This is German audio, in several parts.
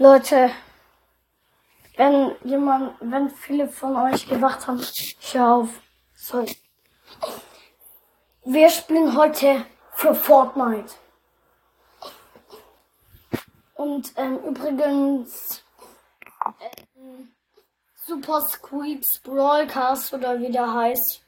Leute, wenn jemand, wenn viele von euch gedacht haben, hör auf, sorry. Wir spielen heute für Fortnite. Und ähm, übrigens ähm, Super Squeaks Broadcast oder wie der heißt.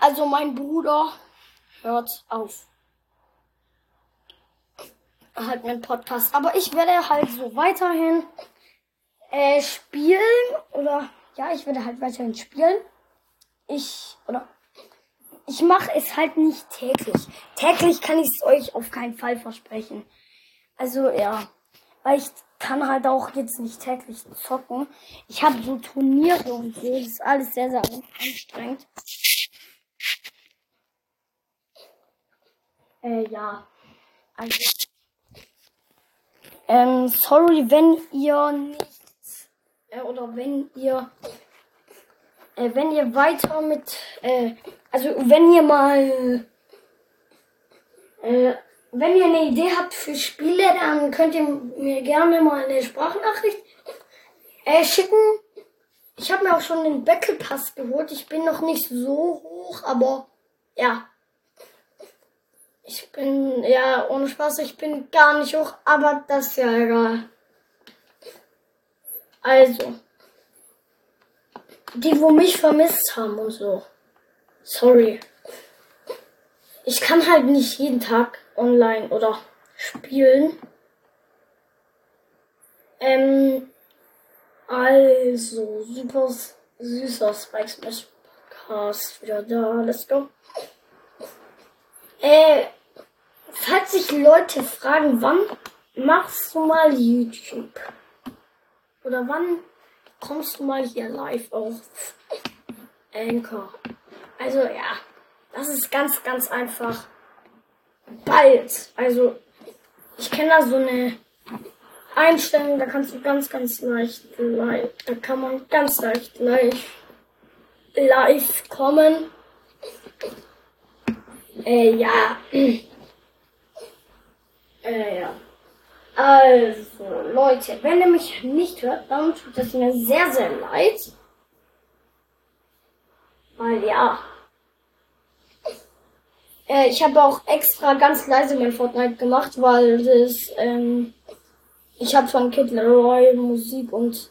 Also mein Bruder hört auf. Halt meinen Podcast. Aber ich werde halt so weiterhin äh, spielen. Oder ja, ich werde halt weiterhin spielen. Ich oder ich mache es halt nicht täglich. Täglich kann ich es euch auf keinen Fall versprechen. Also ja, weil ich kann halt auch jetzt nicht täglich zocken. Ich habe so Turniere und so. Das ist alles sehr, sehr anstrengend. Äh, ja. Also. Ähm, sorry, wenn ihr nicht. Äh, oder wenn ihr. Äh, wenn ihr weiter mit. Äh, also, wenn ihr mal. Äh, wenn ihr eine Idee habt für Spiele, dann könnt ihr mir gerne mal eine Sprachnachricht äh, schicken. Ich habe mir auch schon den Battle Pass geholt. Ich bin noch nicht so hoch, aber ja. Ich bin, ja, ohne Spaß, ich bin gar nicht hoch, aber das ist ja egal. Also. Die, wo mich vermisst haben und so. Sorry. Ich kann halt nicht jeden Tag online oder spielen. Ähm, also, super süßer Spike Smash Podcast wieder da. Let's go. Äh, falls sich Leute fragen, wann machst du mal YouTube? Oder wann kommst du mal hier live auf Anchor? Also ja, das ist ganz, ganz einfach bald. Also, ich kenne da so eine Einstellung, da kannst du ganz, ganz leicht live, da kann man ganz leicht live, live kommen. Äh, ja. Äh, ja. Also, Leute, wenn ihr mich nicht hört, dann tut das mir sehr, sehr leid. Weil ja, äh, ich habe auch extra ganz leise mein Fortnite gemacht, weil das, ähm, ich habe von Kid Leroy Musik und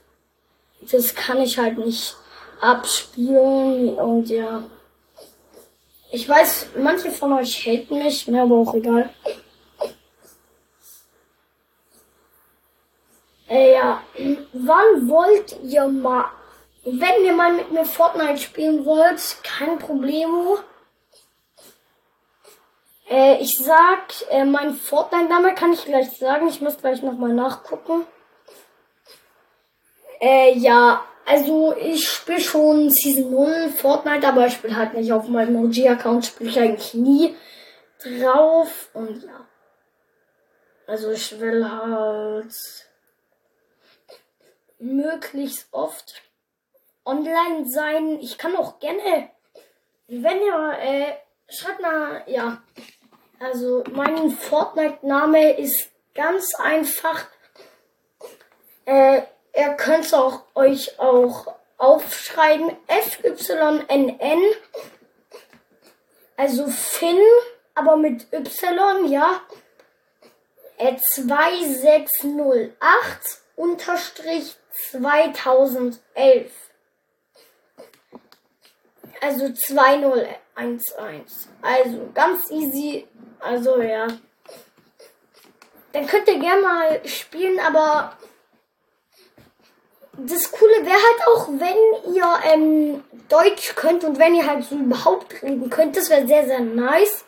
das kann ich halt nicht abspielen und ja. Ich weiß, manche von euch haten mich, mir aber auch egal. Äh, ja, wann wollt ihr mal, wenn ihr mal mit mir Fortnite spielen wollt, kein Problem. Äh, ich sag, äh, mein Fortnite-Name kann ich gleich sagen. Ich muss gleich nochmal nachgucken. Äh, ja, also ich spiele schon Season 0 Fortnite, aber ich spiele halt nicht auf meinem OG-Account, spiele ich eigentlich nie drauf. Und ja. Also ich will halt möglichst oft online sein. Ich kann auch gerne, wenn ihr, äh, schreibt mal, ja, also mein Fortnite-Name ist ganz einfach. Äh, ihr könnt auch euch auch aufschreiben. FYNN. Also Finn, aber mit Y, ja. Äh, 2608 unterstrich 2011. Also 2011. Also ganz easy also ja. Dann könnt ihr gerne mal spielen, aber das Coole wäre halt auch, wenn ihr ähm, Deutsch könnt und wenn ihr halt so überhaupt reden könnt. Das wäre sehr, sehr nice.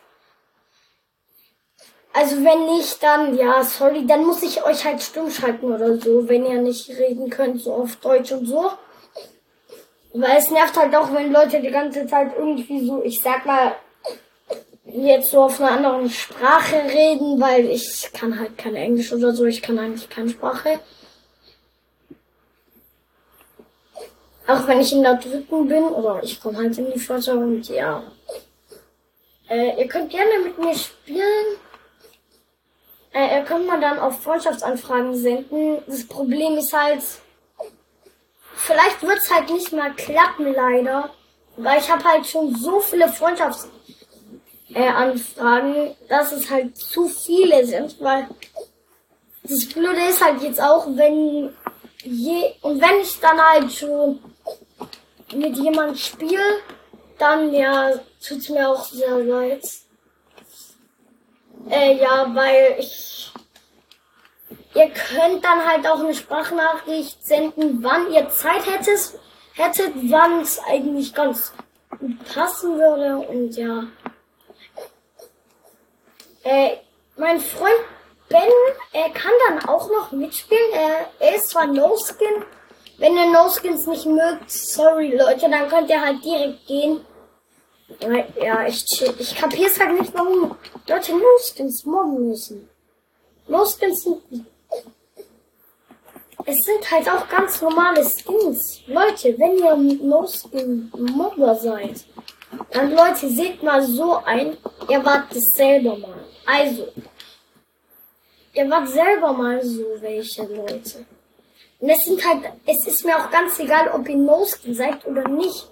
Also wenn nicht, dann, ja, sorry, dann muss ich euch halt stumm schalten oder so, wenn ihr nicht reden könnt, so auf Deutsch und so. Weil es nervt halt auch, wenn Leute die ganze Zeit irgendwie so, ich sag mal, jetzt so auf einer anderen Sprache reden, weil ich kann halt kein Englisch oder so, ich kann eigentlich keine Sprache. Auch wenn ich in der dritten bin, oder ich komme halt in die Flotte und ja. Äh, ihr könnt gerne mit mir spielen. Äh, er kann man dann auf Freundschaftsanfragen senden. Das Problem ist halt, vielleicht wird's halt nicht mal klappen, leider. Weil ich habe halt schon so viele Freundschaftsanfragen, äh, dass es halt zu viele sind, weil das Blöde ist halt jetzt auch, wenn je und wenn ich dann halt schon mit jemand spiele, dann ja tut's mir auch sehr leid. Äh, ja, weil ich ihr könnt dann halt auch eine Sprachnachricht senden, wann ihr Zeit hättet, hättet, wann es eigentlich ganz gut passen würde und ja. Äh, mein Freund Ben, er kann dann auch noch mitspielen. Er, er ist zwar No-Skin. Wenn ihr No-Skins nicht mögt, sorry Leute, dann könnt ihr halt direkt gehen. Ja, ich, ich kapier's halt nicht, warum Leute No-Skins mobben müssen. No-Skins sind... Es sind halt auch ganz normale Skins. Leute, wenn ihr No-Skin-Mobber seid, dann Leute, seht mal so ein, ihr wart das selber mal. Also, Ihr wart selber mal so welche Leute. Und es sind halt, es ist mir auch ganz egal, ob ihr No-Skin seid oder nicht.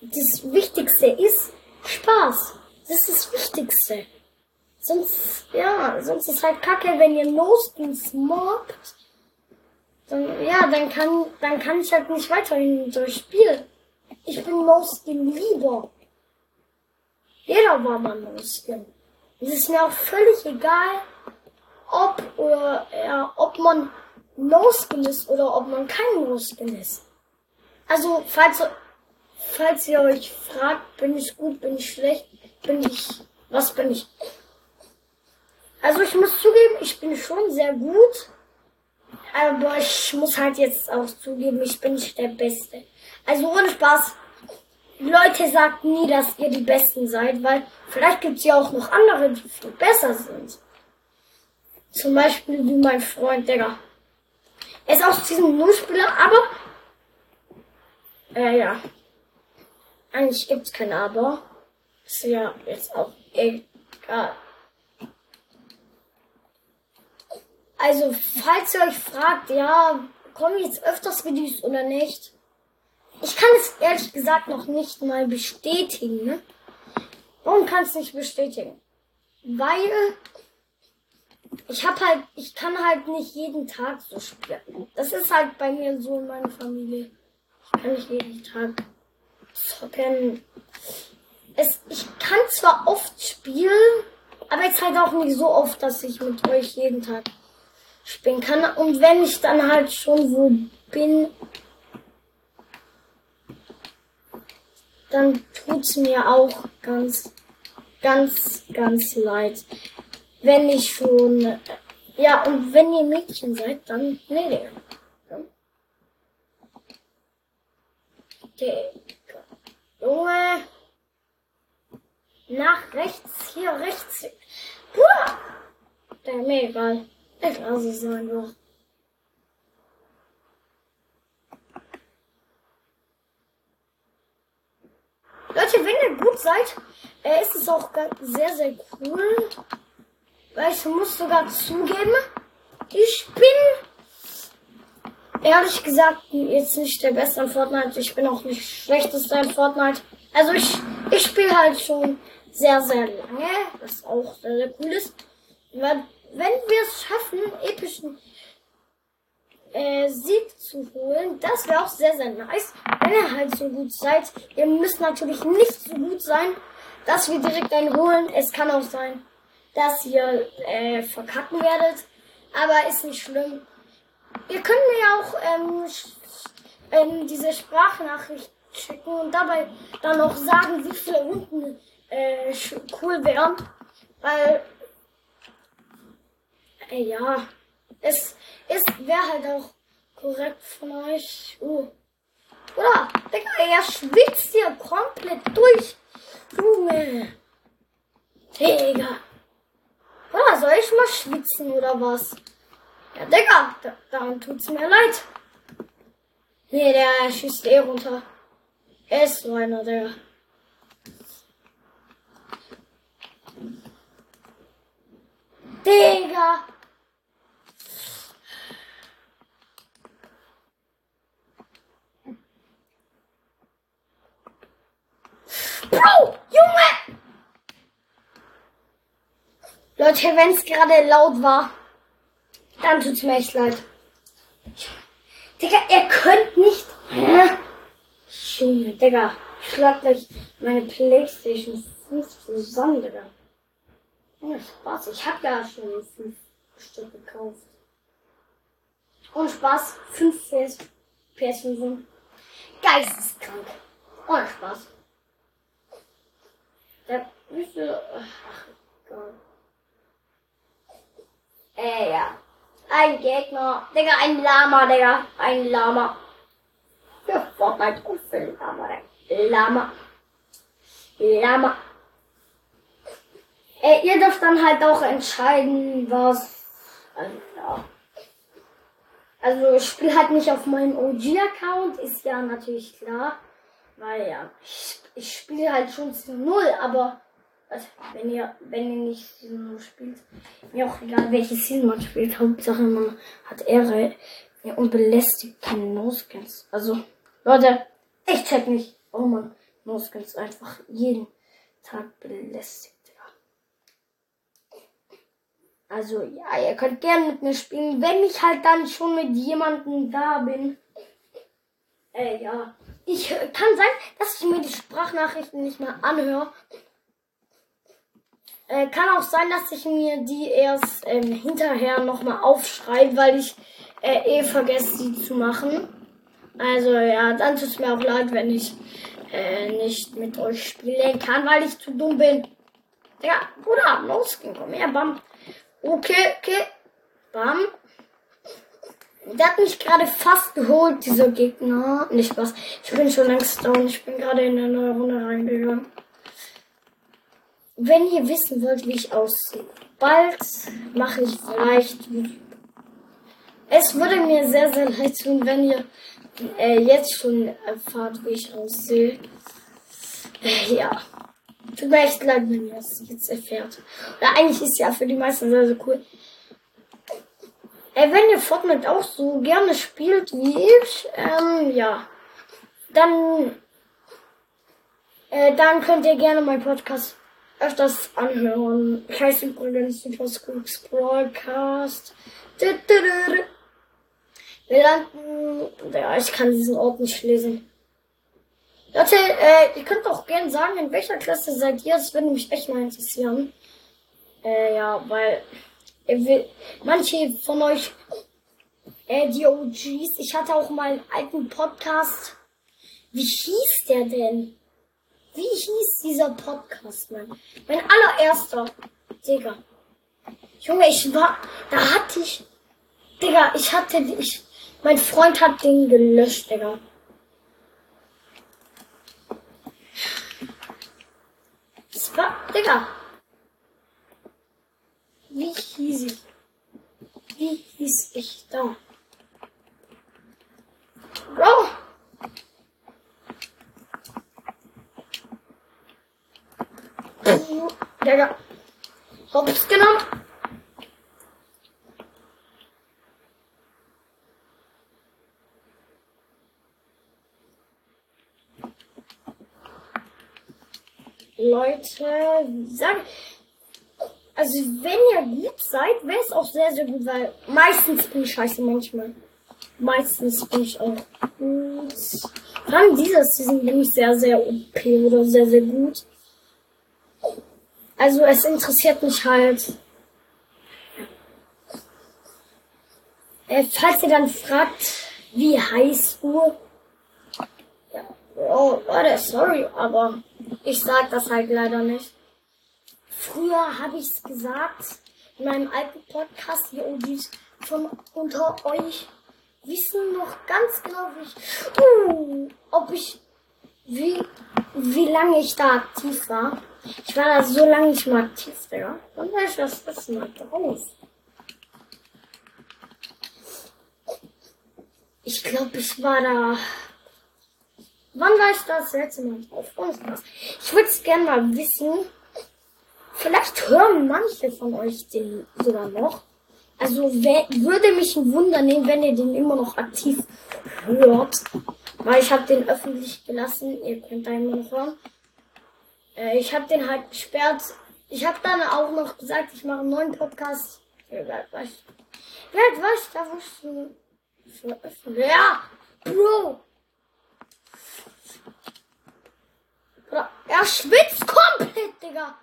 Das Wichtigste ist Spaß. Das ist das Wichtigste. Sonst, ja, sonst ist halt kacke, wenn ihr No-Skins mobbt. Dann, ja, dann kann, dann kann ich halt nicht weiterhin so spielen. Ich bin No-Skin lieber. Jeder war mal No-Skin. Es ist mir auch völlig egal, ob oder ja, ob man No-Skin ist oder ob man kein No-Skin ist. Also, falls, falls ihr euch fragt, bin ich gut, bin ich schlecht, bin ich, was bin ich? Also, ich muss zugeben, ich bin schon sehr gut, aber ich muss halt jetzt auch zugeben, ich bin nicht der Beste. Also, ohne Spaß. Leute sagt nie, dass ihr die Besten seid, weil vielleicht gibt's ja auch noch andere, die viel besser sind. Zum Beispiel wie mein Freund, Digga. Er ist auch diesem Nullspieler, aber. Äh, ja. Eigentlich gibt's kein Aber. Ist ja jetzt auch egal. Also, falls ihr euch fragt, ja, kommen jetzt öfters Videos oder nicht? Ich kann es ehrlich gesagt noch nicht mal bestätigen. Ne? Warum kann es nicht bestätigen? Weil ich hab halt, ich kann halt nicht jeden Tag so spielen. Das ist halt bei mir so in meiner Familie. Ich kann nicht jeden Tag zocken. Es, ich kann zwar oft spielen, aber jetzt halt auch nicht so oft, dass ich mit euch jeden Tag spielen kann. Und wenn ich dann halt schon wo bin, dann tut's mir auch ganz, ganz, ganz leid wenn ich schon. Ja, und wenn ihr Mädchen seid, dann. Nee, nee. Okay. Junge. Nach rechts, hier rechts. Bruder! Der mir egal. Ich lasse es einfach. Leute, wenn ihr gut seid, äh, ist es auch sehr, sehr cool. Weil ich muss sogar zugeben, ich bin ehrlich gesagt jetzt nicht der Beste in Fortnite. Ich bin auch nicht schlechtester in Fortnite. Also ich, ich spiele halt schon sehr, sehr lange, was auch sehr, sehr cool ist. Weil, wenn wir es schaffen, epischen äh, Sieg zu holen, das wäre auch sehr, sehr nice. Wenn ihr halt so gut seid. Ihr müsst natürlich nicht so gut sein, dass wir direkt einen holen. Es kann auch sein, dass ihr äh, verkacken werdet. Aber ist nicht schlimm. Ihr könnt mir ja auch ähm, ähm, diese Sprachnachricht schicken und dabei dann auch sagen, wie viele Runden äh, cool wären. Weil, äh, ja, es ist, wäre halt auch korrekt von euch. Uh. Oder, Digga, er schwitzt hier komplett durch. Junge. Digga. Ah, soll ich mal schwitzen oder was? Ja, Digga, da, daran tut's mir leid. Nee, der schießt eh runter. Er ist so einer, der. Digga. Bro, Junge! Leute, wenn es gerade laut war, dann tut's mir echt leid. Digga, ihr könnt nicht. Hä? Junge, Digga. Schlag gleich meine Playstation 5 zusammen, Digga. Ja, Spaß. Ich hab ja schon fünf Stück gekauft. Und Spaß. Fünf PS PS5. Geisteskrank. Ohne Spaß. Der müsste. Ach, egal. Äh, ja. Ein Gegner. Digga, ein Lama, Digga. Ein Lama. Für Fortnite und für Lama, Digga. Lama. Lama. Äh, ihr dürft dann halt auch entscheiden, was. Also, ja. Also ich spiele halt nicht auf meinem OG-Account, ist ja natürlich klar. Weil ja, ich, ich spiele halt schon zu null, aber also, wenn ihr, wenn ihr nicht Season 0 spielt, mir auch egal welches Season man spielt, Hauptsache man hat Ehre ja, und belästigt keine No-Skins. Also, Leute, ich check nicht, warum man No-Skins einfach jeden Tag belästigt. Also, ja, ihr könnt gerne mit mir spielen, wenn ich halt dann schon mit jemandem da bin. Äh, ja. Ich kann sein, dass ich mir die Sprachnachrichten nicht mehr anhöre. Äh, kann auch sein, dass ich mir die erst ähm, hinterher nochmal aufschreibe, weil ich äh, eh vergesse, sie zu machen. Also ja, dann tut es mir auch leid, wenn ich äh, nicht mit euch spielen kann, weil ich zu dumm bin. Ja, Bruder, los, komm her, bam. Okay, okay, bam. Der hat mich gerade fast geholt, dieser Gegner. Nicht was. Ich bin schon längst down. Ich bin gerade in eine neue Runde reingegangen. Wenn ihr wissen wollt, wie ich aussehe, bald mache ich vielleicht. Es würde mir sehr, sehr leid tun, wenn ihr äh, jetzt schon erfahrt, wie ich aussehe. Äh, ja. Tut mir echt leid, wenn ihr das jetzt erfährt. Oder eigentlich ist ja für die meisten sehr, sehr cool. Äh, wenn ihr Fortnite auch so gerne spielt wie ich, ähm, ja, dann, äh, dann könnt ihr gerne meinen Podcast öfters anhören. Ich heiße übrigens Super Scoops Broadcast. Wir landen, ja, ich kann diesen Ort nicht lesen. Leute, äh, ihr könnt auch gerne sagen, in welcher Klasse seid ihr? Das würde mich echt mal interessieren. Äh, ja, weil manche von euch, äh, die OGs, ich hatte auch mal einen alten Podcast. Wie hieß der denn? Wie hieß dieser Podcast, Mann? Mein allererster. Digga. Junge, ich war, da hatte ich, Digga, ich hatte, ich, mein Freund hat den gelöscht, Digga. Das war, Digga. Wie hieß ich? Wie hieß ich da? Bro! Digga. Hops genommen. Leute, sag, also wenn ihr gut seid, wäre es auch sehr, sehr gut, weil meistens bin ich scheiße manchmal. Meistens bin ich auch gut. Vor allem dieser Season bin ich sehr, sehr OP oder sehr, sehr gut. Also es interessiert mich halt. Äh, falls ihr dann fragt, wie heißt du? Ja, oh, Leute, sorry, aber ich sag das halt leider nicht. Früher habe ich es gesagt, in meinem alten Podcast, die OGs von unter euch wissen noch ganz genau, wie ich, uh, ob ich, wie, wie lange ich da aktiv war. Ich war da so lange nicht mehr aktiv, Digga. Da ist das Wissen halt raus. Ich glaube, ich war da. Wann war ich das letzte Mal drauf? Ich würde es gerne mal wissen. vielleicht hören manche von euch den sogar noch. Also würde mich ein Wunder nehmen, wenn ihr den immer noch aktiv hört. Weil ich habe den öffentlich gelassen. Ihr könnt da immer noch hören. Äh, ich habe den halt gesperrt. Ich habe dann auch noch gesagt, ich mache einen neuen Podcast. Ja, was? Ja, was? Da wusste ich. Ja, Bro. Er schwitzt komplett, Digga.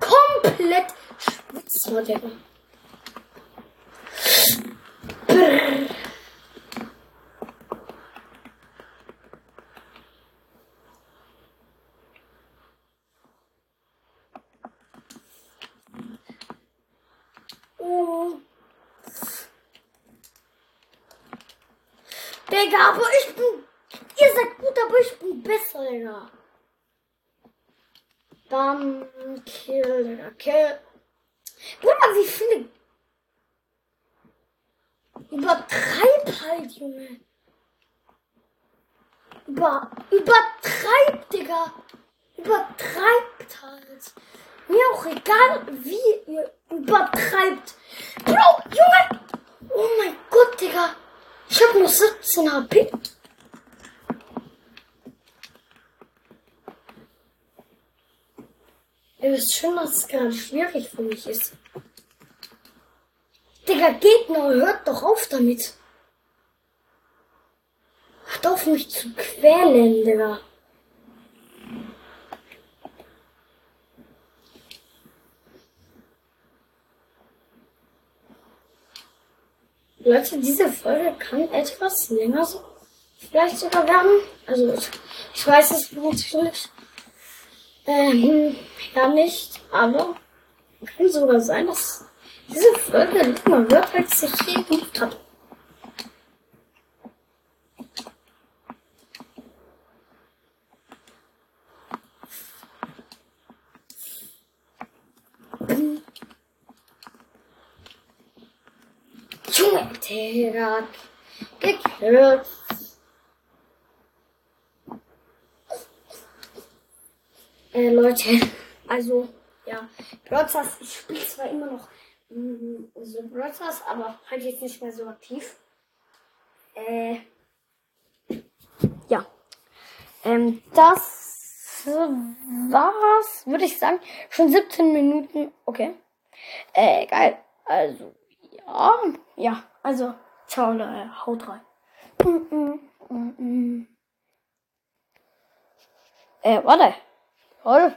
Komplett schwitzt er, Digga. Brrr. Digga, aber ich bin. Ihr seid gut, aber ich bin besser, Digga. Dann kill, Digga, kill. Bruder, wie viele. Übertreib halt, Junge. Über, übertreibt, Digga. Übertreibt halt. Mir auch egal, wie ihr übertreibt. Bro, Junge. Oh mein Gott, Digga. Ich hab nur 17 HP. Ihr wisst schon, dass es gerade schwierig für mich ist. Digga, Gegner, hört doch auf damit. Hört auf mich zu quälen, Digga. Leute, diese Folge kann etwas länger so vielleicht sogar werden. Also ich, weiß es natürlich ähm, ja nicht, aber kann sogar sein, dass diese Folge länger wird, als ich je geübt habe. Junge, Digga. Gekürzt. Äh, Leute, also, ja, Broadcast, ich spiele zwar immer noch mh, so Broadcast, aber halt jetzt nicht mehr so aktiv. Äh, ja. Ähm, das war's, würde ich sagen. Schon 17 Minuten, okay. Äh, geil. Also, ja, ja, also, ciao, äh, haut rein. Mm -mm, mm äh, warte. Warte.